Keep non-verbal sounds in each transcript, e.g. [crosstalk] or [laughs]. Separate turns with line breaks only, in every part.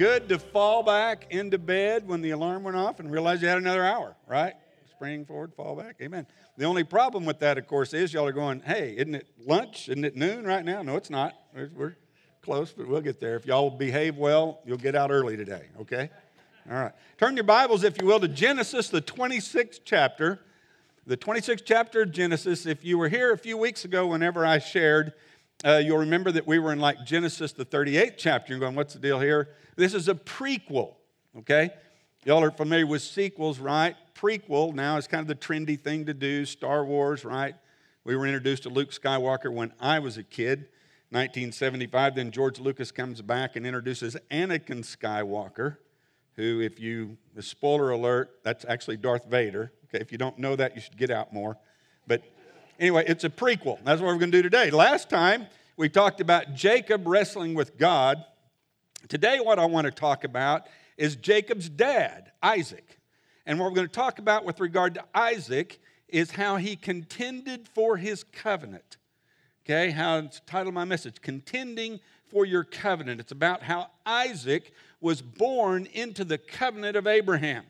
good to fall back into bed when the alarm went off and realize you had another hour, right? Spring forward, fall back. Amen. The only problem with that, of course, is y'all are going, hey, isn't it lunch? Isn't it noon right now? No, it's not. We're, close, but we'll get there. If y'all behave well, you'll get out early today, okay? All right. Turn your Bibles, if you will, to Genesis, the 26th chapter. The 26th chapter of Genesis. If you were here a few weeks ago, whenever I shared, uh, you'll remember that we were in like Genesis, the 38th chapter. You're going, what's the deal here? This is a prequel, okay? Y'all are familiar with sequels, right? Prequel now is kind of the trendy thing to do. Star Wars, right? We were introduced to Luke Skywalker when I was a kid, 1975. Then George Lucas comes back and introduces Anakin Skywalker, who, if you, spoiler alert, that's actually Darth Vader. Okay, if you don't know that, you should get out more. But Anyway, it's a prequel. That's what we're going to do today. Last time we talked about Jacob wrestling with God. Today, what I want to talk about is Jacob's dad, Isaac. And what we're going to talk about with regard to Isaac is how he contended for his covenant. Okay, how it's the title of my message Contending for Your Covenant. It's about how Isaac was born into the covenant of Abraham.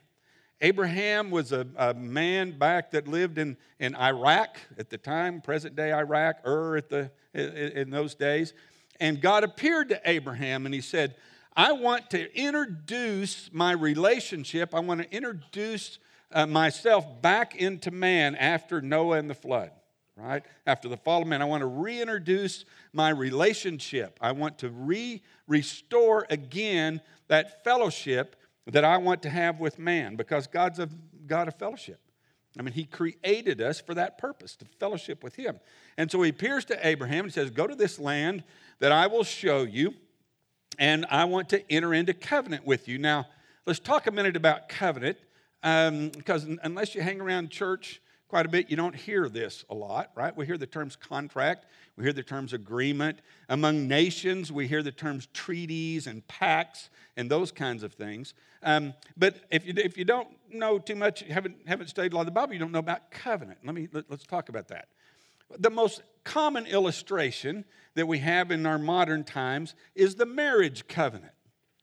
Abraham was a, a, man back that lived in, in Iraq at the time, present day Iraq, Ur at the, in, in those days. And God appeared to Abraham and he said, I want to introduce my relationship, I want to introduce uh, myself back into man after Noah and the flood, right? After the fall of man, I want to reintroduce my relationship. I want to re restore again that fellowship that I want to have with man because God's a God of fellowship. I mean, He created us for that purpose, to fellowship with Him. And so He appears to Abraham and says, Go to this land that I will show you, and I want to enter into covenant with you. Now, let's talk a minute about covenant um, because unless you hang around church, quite a bit. You don't hear this a lot, right? We hear the terms contract, we hear the terms agreement. Among nations, we hear the terms treaties and pacts and those kinds of things. Um, but if you, if you don't know too much, haven't, haven't studied a lot of the Bible, you don't know about covenant. Let me, let, let's talk about that. The most common illustration that we have in our modern times is the marriage covenant,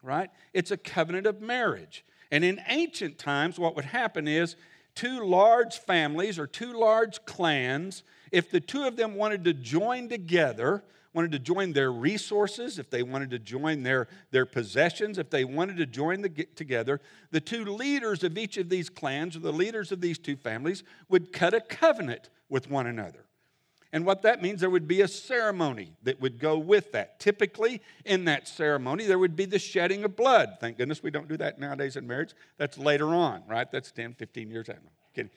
right? It's a covenant of marriage. And in ancient times, what would happen is two large families or two large clans, if the two of them wanted to join together, wanted to join their resources, if they wanted to join their, their possessions, if they wanted to join the, together, the two leaders of each of these clans or the leaders of these two families would cut a covenant with one another. And what that means, there would be a ceremony that would go with that. Typically, in that ceremony, there would be the shedding of blood. Thank goodness we don't do that nowadays in marriage. That's later on, right? That's 10, 15 years out. No, kidding.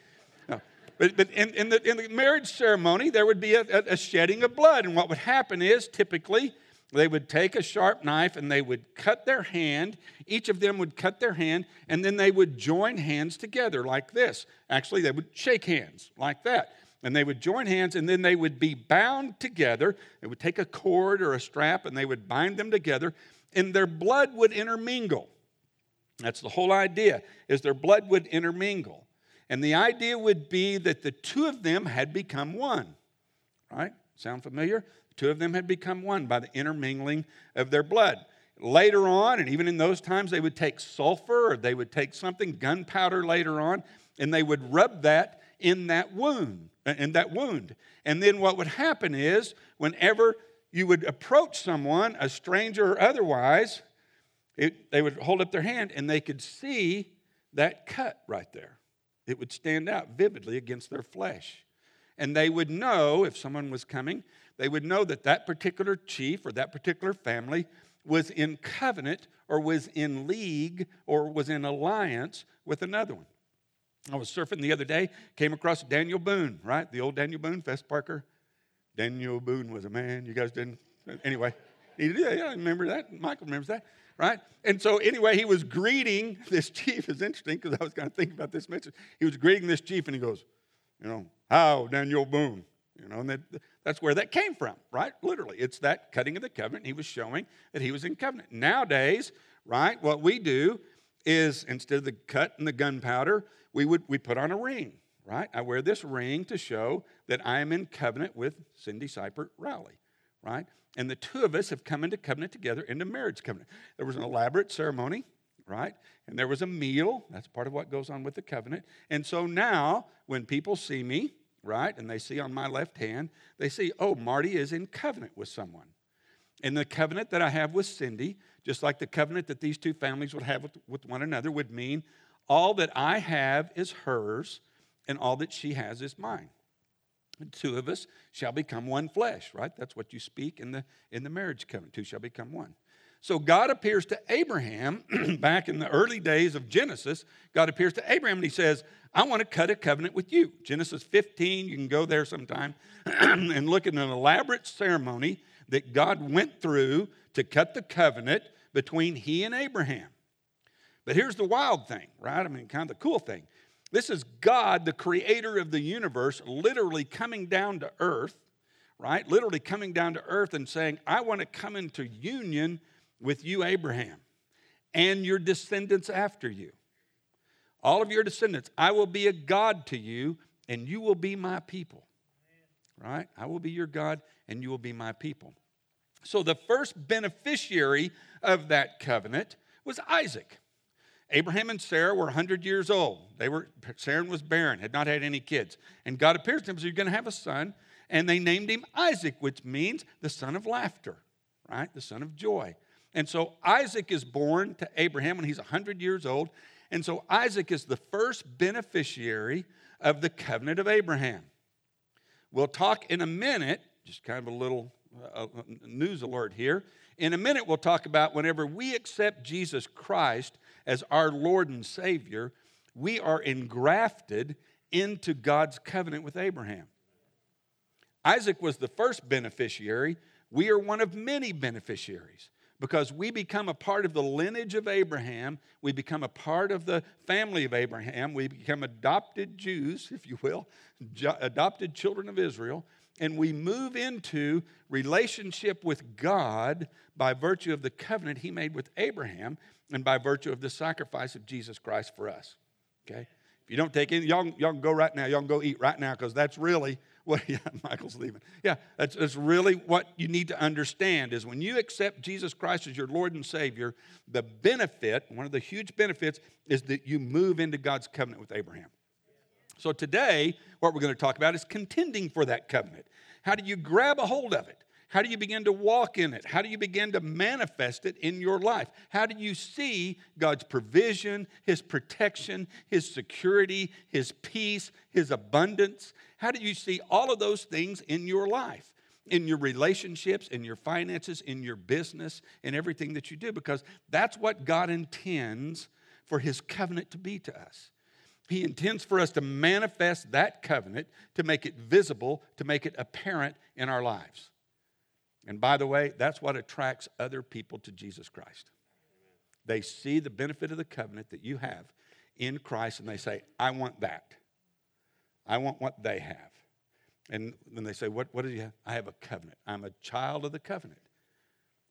No. But, but in, in, the, in the marriage ceremony, there would be a, a shedding of blood. And what would happen is typically, they would take a sharp knife and they would cut their hand. Each of them would cut their hand, and then they would join hands together like this. Actually, they would shake hands like that and they would join hands and then they would be bound together. They would take a cord or a strap and they would bind them together and their blood would intermingle. That's the whole idea is their blood would intermingle. And the idea would be that the two of them had become one. Right? Sound familiar? The two of them had become one by the intermingling of their blood. Later on, and even in those times, they would take sulfur or they would take something, gunpowder later on, and they would rub that in that wound in that wound. And then what would happen is, whenever you would approach someone, a stranger or otherwise, it, they would hold up their hand and they could see that cut right there. It would stand out vividly against their flesh. And they would know, if someone was coming, they would know that that particular chief or that particular family was in covenant or was in league or was in alliance with another one. I was surfing the other day, came across Daniel Boone, right? The old Daniel Boone, Fess Parker. Daniel Boone was a man. You guys didn't? Anyway, yeah, yeah, I remember that. Michael remembers that, right? And so, anyway, he was greeting [laughs] this chief. It's interesting because I was kind of thinking about this message. He was greeting this chief and he goes, you know, how, Daniel Boone? You know, and that, that's where that came from, right? Literally, it's that cutting of the covenant. He was showing that he was in covenant. Nowadays, right, what we do is instead of the cut and the gunpowder, we would we put on a ring, right? I wear this ring to show that I am in covenant with Cindy Seipert Rowley, right? And the two of us have come into covenant together, into marriage covenant. There was an elaborate ceremony, right? And there was a meal. That's part of what goes on with the covenant. And so now, when people see me, right, and they see on my left hand, they see, oh, Marty is in covenant with someone. And the covenant that I have with Cindy, just like the covenant that these two families would have with, with one another, would mean all that I have is hers, and all that she has is mine. The two of us shall become one flesh, right? That's what you speak in the, in the marriage covenant. Two shall become one. So God appears to Abraham [clears throat] back in the early days of Genesis. God appears to Abraham and he says, I want to cut a covenant with you. Genesis 15, you can go there sometime [clears throat] and look at an elaborate ceremony that God went through to cut the covenant between he and Abraham. But here's the wild thing, right? I mean, kind of the cool thing. This is God, the creator of the universe, literally coming down to earth, right? Literally coming down to earth and saying, I want to come into union with you, Abraham, and your descendants after you. All of your descendants, I will be a God to you, and you will be my people. Right? I will be your God, and you will be my people. So the first beneficiary of that covenant was Isaac. Abraham and Sarah were 100 years old. They were Sarah was barren, had not had any kids. And God appears to them, so you're going to have a son. And they named him Isaac, which means the son of laughter, right? The son of joy. And so Isaac is born to Abraham when he's 100 years old. And so Isaac is the first beneficiary of the covenant of Abraham. We'll talk in a minute, just kind of a little uh, uh, news alert here. In a minute, we'll talk about whenever we accept Jesus Christ as our Lord and Savior, we are engrafted into God's covenant with Abraham. Isaac was the first beneficiary. We are one of many beneficiaries because we become a part of the lineage of Abraham. We become a part of the family of Abraham. We become adopted Jews, if you will, adopted children of Israel. And we move into relationship with God by virtue of the covenant he made with Abraham and by virtue of the sacrifice of Jesus Christ for us. Okay? If you don't take any, y'all, y'all can go right now. Y'all can go eat right now because that's really what, [laughs] yeah, Michael's leaving. Yeah, that's, that's really what you need to understand is when you accept Jesus Christ as your Lord and Savior, the benefit, one of the huge benefits, is that you move into God's covenant with Abraham. So today, what we're going to talk about is contending for that covenant. How do you grab a hold of it? How do you begin to walk in it? How do you begin to manifest it in your life? How do you see God's provision, His protection, His security, His peace, His abundance? How do you see all of those things in your life? in your relationships, in your finances, in your business, in everything that you do, because that's what God intends for His covenant to be to us. He intends for us to manifest that covenant, to make it visible, to make it apparent in our lives. And by the way, that's what attracts other people to Jesus Christ. They see the benefit of the covenant that you have in Christ and they say, I want that. I want what they have. And then they say, What, what do you have? I have a covenant. I'm a child of the covenant.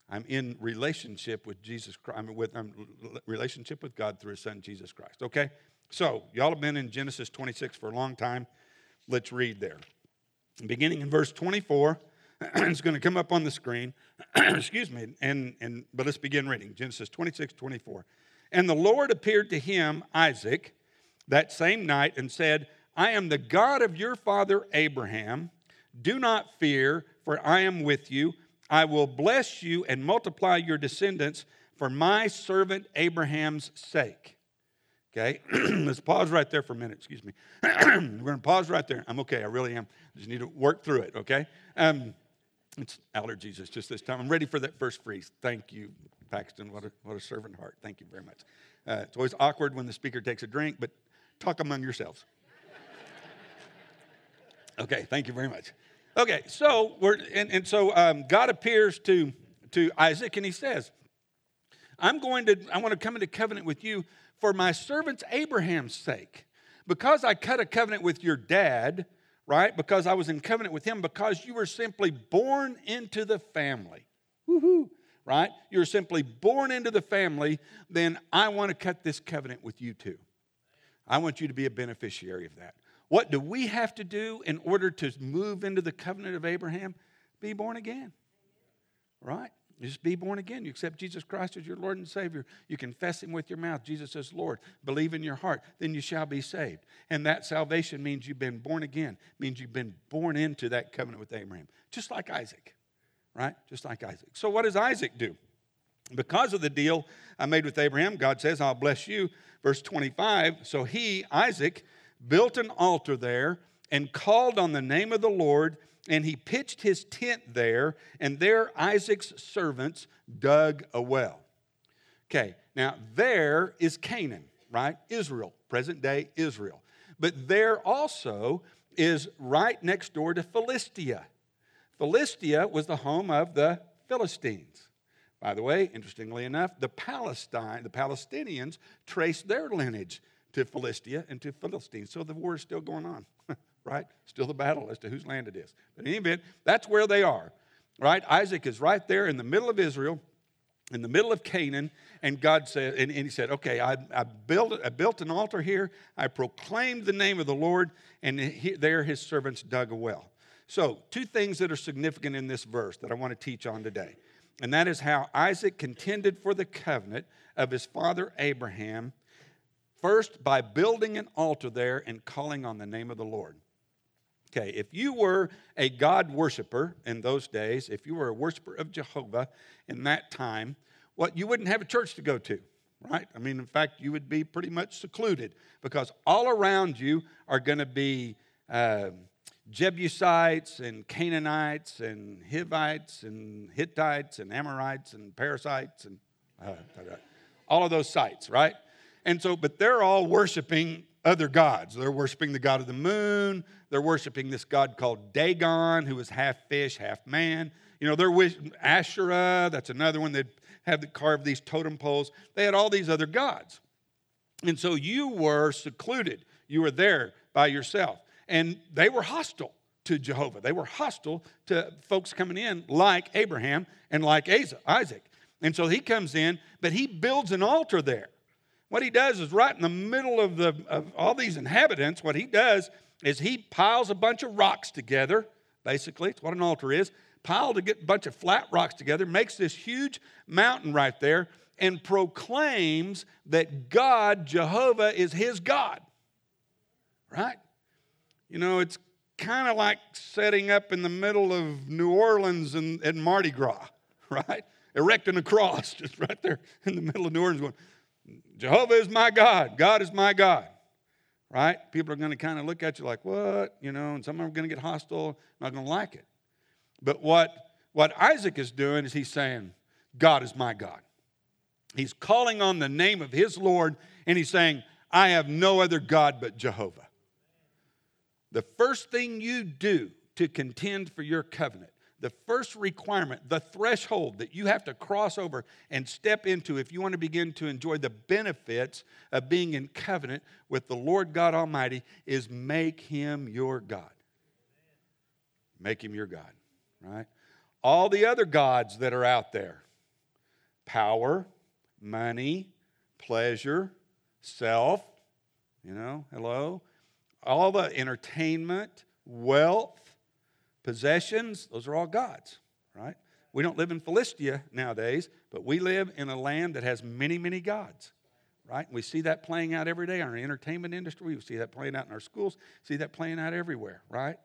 I'm in relationship with Jesus Christ. I'm with I'm relationship with God through His Son Jesus Christ. Okay, so y'all have been in Genesis 26 for a long time. Let's read there. Beginning in verse 24, [clears throat] it's going to come up on the screen. [clears throat] Excuse me. And, and, but let's begin reading Genesis 26, 24. And the Lord appeared to him, Isaac, that same night and said, I am the God of your father Abraham. Do not fear, for I am with you. I will bless you and multiply your descendants for my servant Abraham's sake. Okay, [clears throat] let's pause right there for a minute. Excuse me. We're going to pause right there. I'm okay. I really am. I just need to work through it. Okay. Um, it's allergies. It's just this time. I'm ready for that first freeze. Thank you, Paxton. What a, what a servant heart. Thank you very much. Uh, it's always awkward when the speaker takes a drink, but talk among yourselves. [laughs] okay, thank you very much. Okay, so we're and, and so um, God appears to to Isaac and he says, "I'm going to I want to come into covenant with you for my servant's Abraham's sake, because I cut a covenant with your dad." Right? Because I was in covenant with him, because you were simply born into the family. Woohoo, right? You're simply born into the family, then I want to cut this covenant with you too. I want you to be a beneficiary of that. What do we have to do in order to move into the covenant of Abraham? Be born again. right? You just be born again. You accept Jesus Christ as your Lord and Savior. You confess Him with your mouth. Jesus says, Lord. Believe in your heart. Then you shall be saved. And that salvation means you've been born again, means you've been born into that covenant with Abraham, just like Isaac, right? Just like Isaac. So, what does Isaac do? Because of the deal I made with Abraham, God says, I'll bless you. Verse 25. So he, Isaac, built an altar there and called on the name of the Lord and he pitched his tent there, and there Isaac's servants dug a well. Okay, now there is Canaan, right? Israel, present day Israel. But there also is right next door to Philistia. Philistia was the home of the Philistines. By the way, interestingly enough, the Palestine, the Palestinians traced their lineage to Philistia and to Philistines. So the war is still going on right? Still the battle as to whose land it is. But in any event, that's where they are, right? Isaac is right there in the middle of Israel, in the middle of Canaan, and God said, and, and he said, okay, I, I, built, I built an altar here, I proclaimed the name of the Lord, and he, there his servants dug a well. So, two things that are significant in this verse that I want to teach on today. And that is how Isaac contended for the covenant of his father Abraham, first by building an altar there and calling on the name of the Lord. Okay, if you were a God worshiper in those days, if you were a worshiper of Jehovah in that time, what you wouldn't have a church to go to, right? I mean, in fact, you would be pretty much secluded because all around you are going to be uh, Jebusites and Canaanites and Hivites and Hittites and Amorites and Parasites and uh, all of those sites, right? And so, but they're all worshiping other gods. They're worshiping the god of the moon. They're worshiping this god called Dagon, who is half fish, half man. You know, they're with Asherah, that's another one that had carved these totem poles. They had all these other gods. And so you were secluded. You were there by yourself. And they were hostile to Jehovah. They were hostile to folks coming in like Abraham and like Isaac. And so he comes in, but he builds an altar there. What he does is right in the middle of, the, of all these inhabitants, what he does is he piles a bunch of rocks together, basically, it's what an altar is, piled a bunch of flat rocks together, makes this huge mountain right there, and proclaims that God, Jehovah, is his God. Right? You know, it's kind of like setting up in the middle of New Orleans and, and Mardi Gras, [laughs] right? Erecting a cross [laughs] just right there in the middle of New Orleans going, Jehovah is my God. God is my God. Right? People are going to kind of look at you like, what? You know, and some are going to get hostile, not going to like it. But what, what Isaac is doing is he's saying, God is my God. He's calling on the name of his Lord, and he's saying, I have no other God but Jehovah. The first thing you do to contend for your covenant the first requirement, the threshold that you have to cross over and step into if you want to begin to enjoy the benefits of being in covenant with the Lord God Almighty is make him your God. Make him your God, right? All the other gods that are out there power, money, pleasure, self, you know, hello, all the entertainment, wealth, Possessions, those are all God's, right? We don't live in Philistia nowadays, but we live in a land that has many, many gods, right? We see that playing out every day in our entertainment industry. We see that playing out in our schools, see that playing out everywhere, right?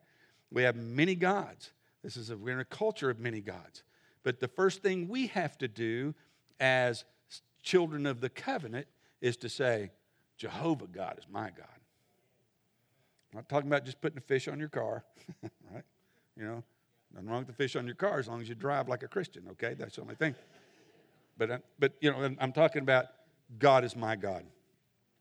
We have many gods. This is a, we're in a culture of many gods. But the first thing we have to do as children of the covenant is to say, Jehovah God is my God. I'm not talking about just putting a fish on your car, [laughs] right? You know, nothing wrong with the fish on your car as long as you drive like a Christian, okay? That's the only thing. But, uh, but you know, I'm talking about God is my God.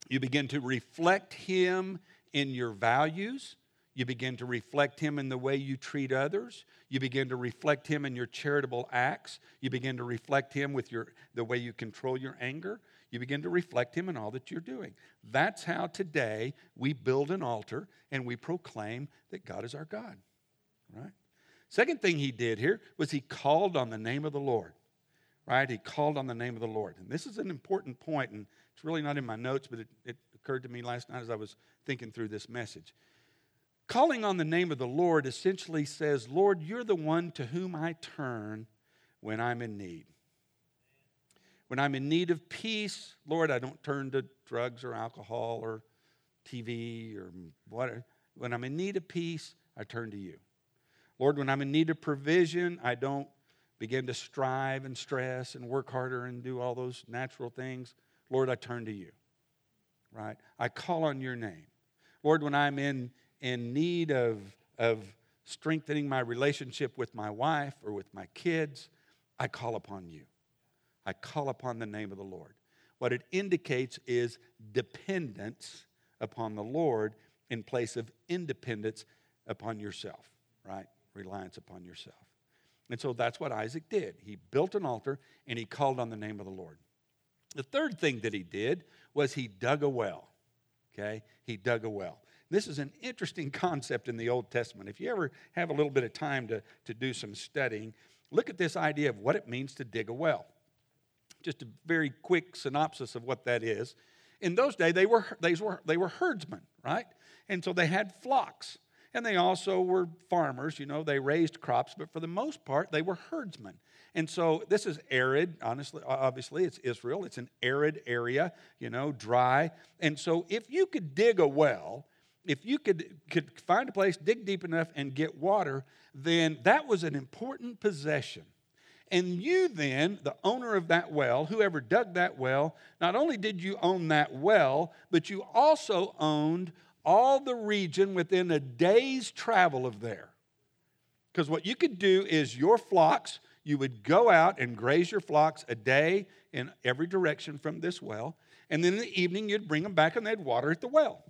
You begin to reflect Him in your values. You begin to reflect Him in the way you treat others. You begin to reflect Him in your charitable acts. You begin to reflect Him with your, the way you control your anger. You begin to reflect Him in all that you're doing. That's how today we build an altar and we proclaim that God is our God right? Second thing he did here was he called on the name of the Lord, right? He called on the name of the Lord. And this is an important point, and it's really not in my notes, but it, it occurred to me last night as I was thinking through this message. Calling on the name of the Lord essentially says, Lord, you're the one to whom I turn when I'm in need. When I'm in need of peace, Lord, I don't turn to drugs or alcohol or TV or whatever. When I'm in need of peace, I turn to you. Lord, when I'm in need of provision, I don't begin to strive and stress and work harder and do all those natural things. Lord, I turn to you. Right? I call on your name. Lord, when I'm in, in need of, of strengthening my relationship with my wife or with my kids, I call upon you. I call upon the name of the Lord. What it indicates is dependence upon the Lord in place of independence upon yourself, right? Reliance upon yourself. And so that's what Isaac did. He built an altar and he called on the name of the Lord. The third thing that he did was he dug a well. Okay? He dug a well. This is an interesting [laughs] concept in the Old Testament. If you ever have a little bit of time to, to do some studying, look at this idea of what it means to dig a well. Just a very quick synopsis of what that is. In those days, they were, they were, they were herdsmen, right? And so they had flocks. And they also were farmers, you know, they raised crops, but for the most part, they were herdsmen. And so this is arid, honestly, obviously, it's Israel. It's an arid area, you know, dry. And so if you could dig a well, if you could, could find a place, dig deep enough, and get water, then that was an important possession. And you then, the owner of that well, whoever dug that well, not only did you own that well, but you also owned all the region within a day's travel of there. Because what you could do is your flocks, you would go out and graze your flocks a day in every direction from this well, and then in the evening you'd bring them back and they'd water at the well.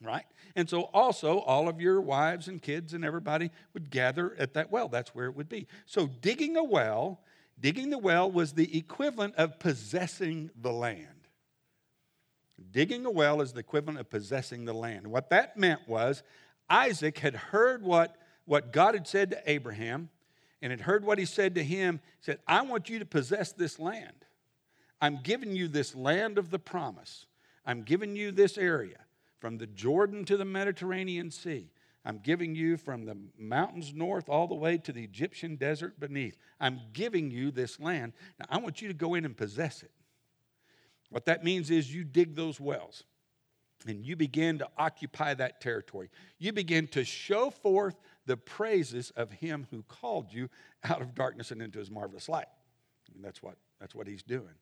Right? And so also all of your wives and kids and everybody would gather at that well. That's where it would be. So digging a well, digging the well was the equivalent of possessing the land. Digging a well is the equivalent of possessing the land. What that meant was Isaac had heard what, what God had said to Abraham and had heard what he said to him. He said, I want you to possess this land. I'm giving you this land of the promise. I'm giving you this area from the Jordan to the Mediterranean Sea. I'm giving you from the mountains north all the way to the Egyptian desert beneath. I'm giving you this land. Now, I want you to go in and possess it. What that means is you dig those wells and you begin to occupy that territory. You begin to show forth the praises of him who called you out of darkness and into his marvelous light. And that's what, that's what he's doing,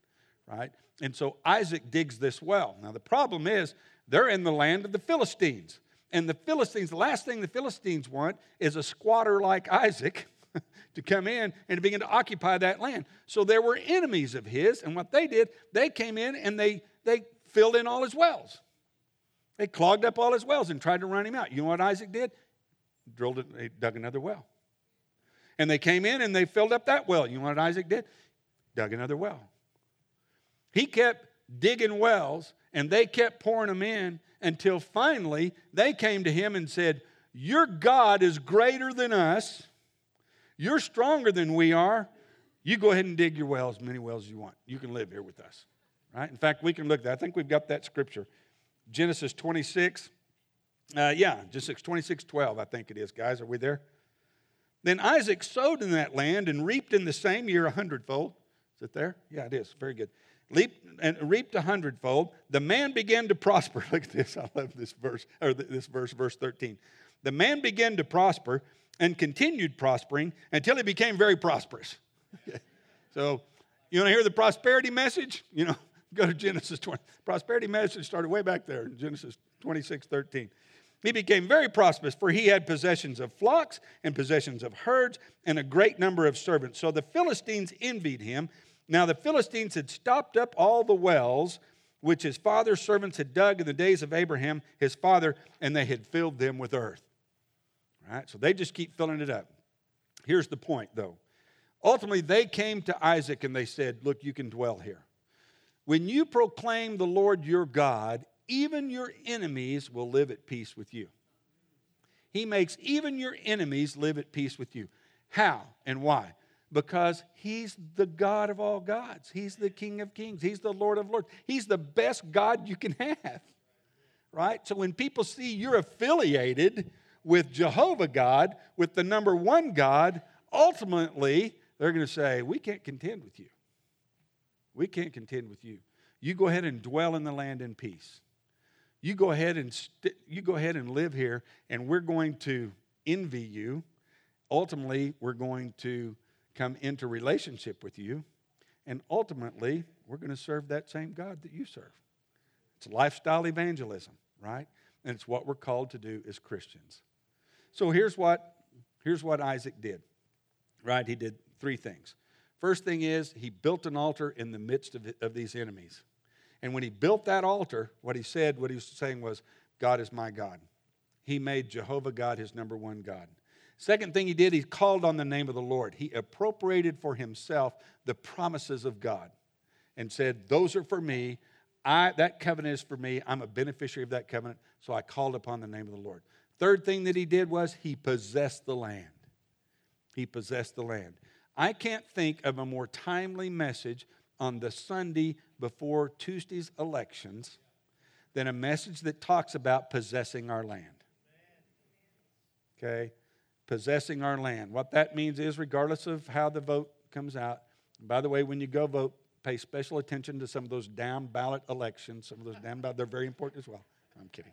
right? And so Isaac digs this well. Now, the problem is they're in the land of the Philistines. And the Philistines, the last thing the Philistines want is a squatter like Isaac [laughs] to come in and to begin to occupy that land. So there were enemies of his, and what they did, they came in and they, they filled in all his wells. They clogged up all his wells and tried to run him out. You know what Isaac did? Drilled it, they dug another well. And they came in and they filled up that well. You know what Isaac did? Dug another well. He kept digging wells and they kept pouring them in until finally they came to him and said, Your God is greater than us. You're stronger than we are. You go ahead and dig your wells, many wells as you want. You can live here with us. Right? In fact, we can look at that. I think we've got that scripture. Genesis 26. Uh, yeah, Genesis 26, 12, I think it is, guys. Are we there? Then Isaac sowed in that land and reaped in the same year a hundredfold. Is it there? Yeah, it is. Very good. Leaped and reaped a hundredfold. The man began to prosper. [laughs] Look at this. I love this verse, or this verse, verse 13. The man began to prosper and continued prospering until he became very prosperous. [laughs] so, you want to hear the prosperity message? You know, [laughs] go to Genesis 20. Prosperity message started way back there in Genesis 26 13. He became very prosperous, for he had possessions of flocks and possessions of herds and a great number of servants. So the Philistines envied him. Now the Philistines had stopped up all the wells which his father's servants had dug in the days of Abraham, his father, and they had filled them with earth. Right? So they just keep filling it up. Here's the point, though. Ultimately, they came to Isaac and they said, Look, you can dwell here. When you proclaim the Lord your God, even your enemies will live at peace with you. He makes even your enemies live at peace with you. How and why? Because He's the God of all gods. He's the King of kings. He's the Lord of lords. He's the best God you can have. Right? So when people see you're affiliated with Jehovah God, with the number one God, ultimately they're going to say, We can't contend with you. We can't contend with you. You go ahead and dwell in the land in peace. You go ahead and st- you go ahead and live here, and we're going to envy you. Ultimately, we're going to come into relationship with you, and ultimately, we're going to serve that same God that you serve. It's lifestyle evangelism, right? And it's what we're called to do as Christians. So here's what here's what Isaac did. Right? He did three things. First thing is he built an altar in the midst of, of these enemies. And when he built that altar, what he said, what he was saying was, God is my God. He made Jehovah God his number one God. Second thing he did, he called on the name of the Lord. He appropriated for himself the promises of God and said, Those are for me. I, that covenant is for me. I'm a beneficiary of that covenant, so I called upon the name of the Lord. Third thing that he did was he possessed the land. He possessed the land. I can't think of a more timely message on the Sunday before Tuesday's elections than a message that talks about possessing our land. Okay? Possessing our land. What that means is, regardless of how the vote comes out, by the way, when you go vote, pay special attention to some of those down ballot elections. Some of those down ballot, they're very important as well. I'm kidding.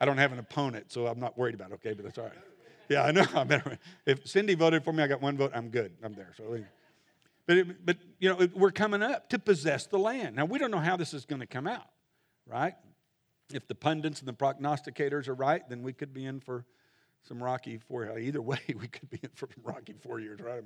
I don't have an opponent, so I'm not worried about it, okay, but that's all right. Yeah, I know. [laughs] I'm better. If Cindy voted for me, I got one vote, I'm good. I'm there. So, but, it, but you know, we're coming up to possess the land. Now, we don't know how this is going to come out, right? If the pundits and the prognosticators are right, then we could be in for some rocky four. Either [laughs] way, we could be in for some rocky four years, right?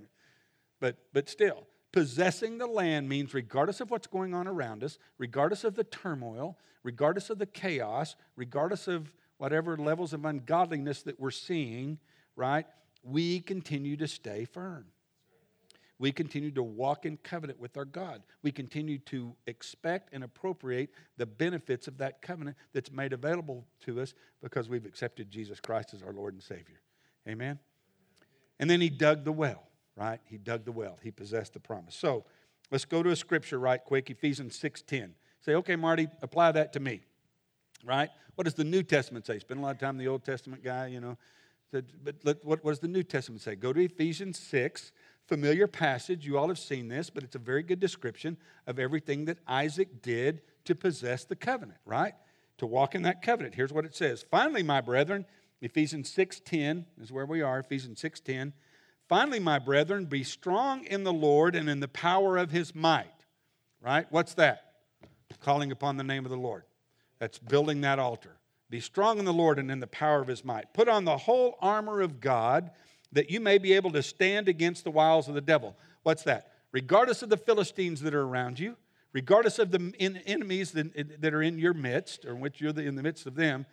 But but still, possessing the land means regardless of what's going on around us, regardless of the turmoil, regardless of the chaos, regardless of whatever levels of ungodliness that we're seeing, right? We continue to stay firm. We continue to walk in covenant with our God. We continue to expect and appropriate the benefits of that covenant that's made available to us because we've accepted Jesus Christ as our Lord and Savior. Amen? And then he dug the well, right? He dug the well. He possessed the promise. So let's go to a scripture right quick, Ephesians 6.10. Say, okay, Marty, apply that to me right? What does the New Testament say? Spend a lot of time the Old Testament guy, you know. But what, what does the New Testament say? Go to Ephesians 6, familiar passage. You all have seen this, but it's a very good description of everything that Isaac did to possess the covenant, right? To walk in that covenant. Here's what it says. Finally, my brethren, Ephesians 6:10 is where we are, Ephesians 6:10. Finally, my brethren, be strong in the Lord and in the power of his might. Right? What's that? Calling upon the name of the Lord. That's building that altar. Be strong in the Lord and in the power of his might. Put on the whole armor of God that you may be able to stand against the wiles of the devil. What's that? Regardless of the Philistines that are around you, regardless of the enemies that are in your midst, or which you're in the midst of them,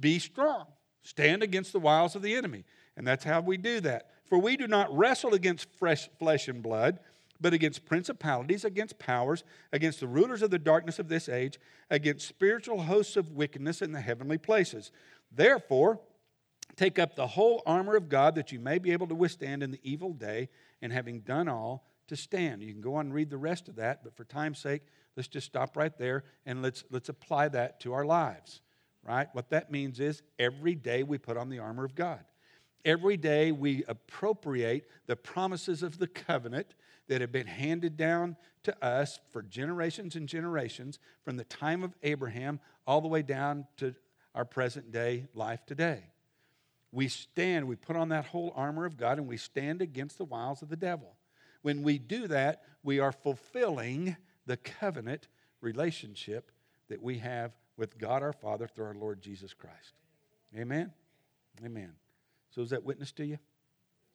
be strong. Stand against the wiles of the enemy. And that's how we do that. For we do not wrestle against flesh and blood but against principalities, against powers, against the rulers of the darkness of this age, against spiritual hosts of wickedness in the heavenly places. Therefore, take up the whole armor of God that you may be able to withstand in the evil day, and having done all, to stand. You can go on and read the rest of that, but for time's sake, let's just stop right there and let's, let's apply that to our lives, right? What that means is every day we put on the armor of God. Every day we appropriate the promises of the covenant that have been handed down to us for generations and generations from the time of Abraham all the way down to our present day life today. We stand, we put on that whole armor of God, and we stand against the wiles of the devil. When we do that, we are fulfilling the covenant relationship that we have with God our Father through our Lord Jesus Christ. Amen? Amen. So, is that witness to you?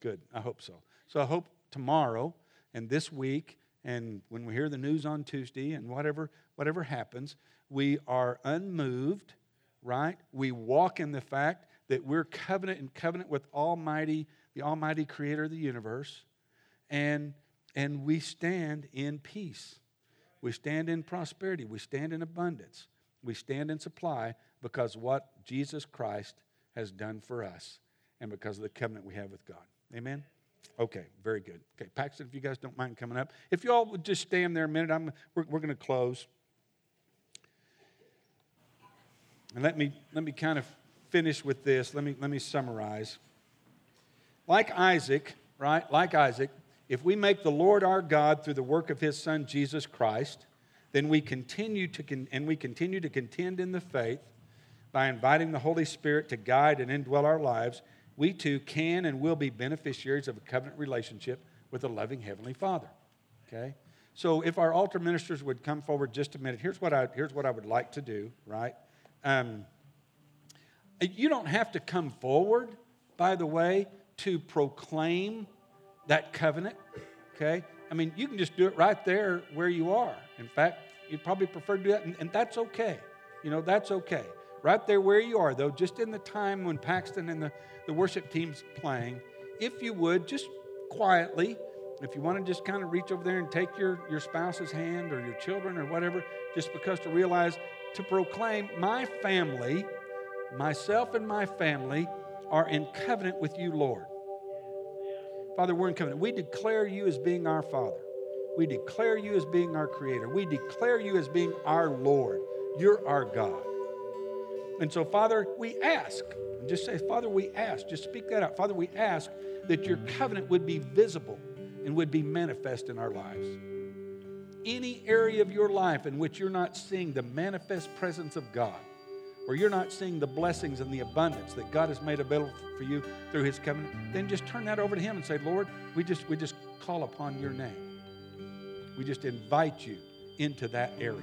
Good. I hope so. So, I hope tomorrow and this week and when we hear the news on Tuesday and whatever whatever happens, we are unmoved, right? We walk in the fact that we're covenant in covenant with Almighty, the Almighty Creator of the universe, and and we stand in peace. We stand in prosperity. We stand in abundance. We stand in supply because what Jesus Christ has done for us and because of the covenant we have with God. Amen. Okay, very good. Okay, Paxton, if you guys don't mind coming up. If you all would just stand there a minute, I'm, we're, we're going to close. And let me, let me kind of finish with this. Let me, let me summarize. Like Isaac, right? Like Isaac, if we make the Lord our God through the work of his son Jesus Christ, then we continue to con- and we continue to contend in the faith by inviting the Holy Spirit to guide and indwell our lives, we too can and will be beneficiaries of a covenant relationship with a loving heavenly Father. Okay? So if our altar ministers would come forward just a minute, here's what I, here's what I would like to do, right? Um, you don't have to come forward, by the way, to proclaim that covenant, okay? I mean, you can just do it right there where you are. In fact, you'd probably prefer to do that, and, and that's okay. You know, that's okay. Right there where you are, though, just in the time when Paxton and the, the worship team's playing, if you would, just quietly, if you want to just kind of reach over there and take your, your spouse's hand or your children or whatever, just because to realize to proclaim, my family, myself and my family are in covenant with you, Lord. Father, we're in covenant. We declare you as being our Father. We declare you as being our Creator. We declare you as being our Lord. You're our God. And so, Father, we ask, and just say, Father, we ask, just speak that out. Father, we ask that your covenant would be visible and would be manifest in our lives. Any area of your life in which you're not seeing the manifest presence of God, or you're not seeing the blessings and the abundance that God has made available for you through his covenant, then just turn that over to him and say, Lord, we just, we just call upon your name. We just invite you into that area.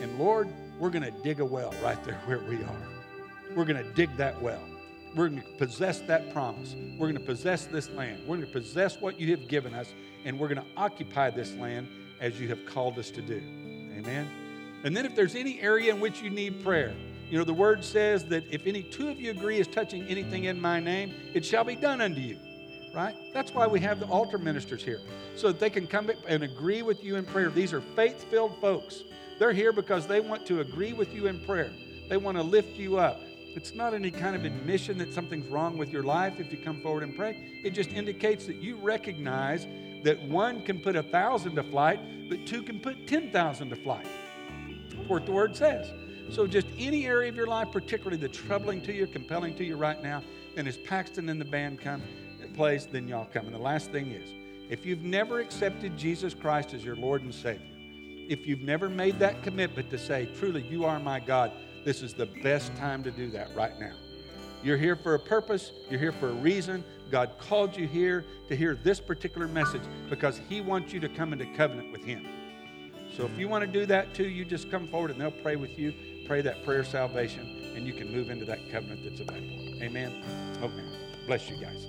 And Lord, we're going to dig a well right there [laughs] where we are. We're going to dig that well. We're going to possess that promise. We're going to possess this land. We're going to possess what you have given us, and we're going to occupy this land as you have called us to do. Amen. And then if there's any area in which you need prayer, you know, the word says that if any two of you agree is touching anything in my name, it shall be done unto you. Right? That's why we have the altar ministers here, so that they can come and agree with you in prayer. These are faith filled folks. They're here because they want to agree with you in prayer, they want to lift you up. It's not any kind of admission that something's wrong with your life if you come forward and pray. It just indicates that you recognize that one can put a thousand to flight, but two can put 10,000 to flight. That's what the word says. So, just any area of your life, particularly that's troubling to you, compelling to you right now, then as Paxton and the band come and plays, then y'all come. And the last thing is, if you've never accepted Jesus Christ as your Lord and Savior, if you've never made that commitment to say, truly, you are my God, this is the best time to do that right now. You're here for a purpose, you're here for a reason. God called you here to hear this particular message because He wants you to come into covenant with Him. So if you want to do that too, you just come forward and they'll pray with you, pray that prayer of salvation, and you can move into that covenant that's available. Amen. Okay. Bless you guys.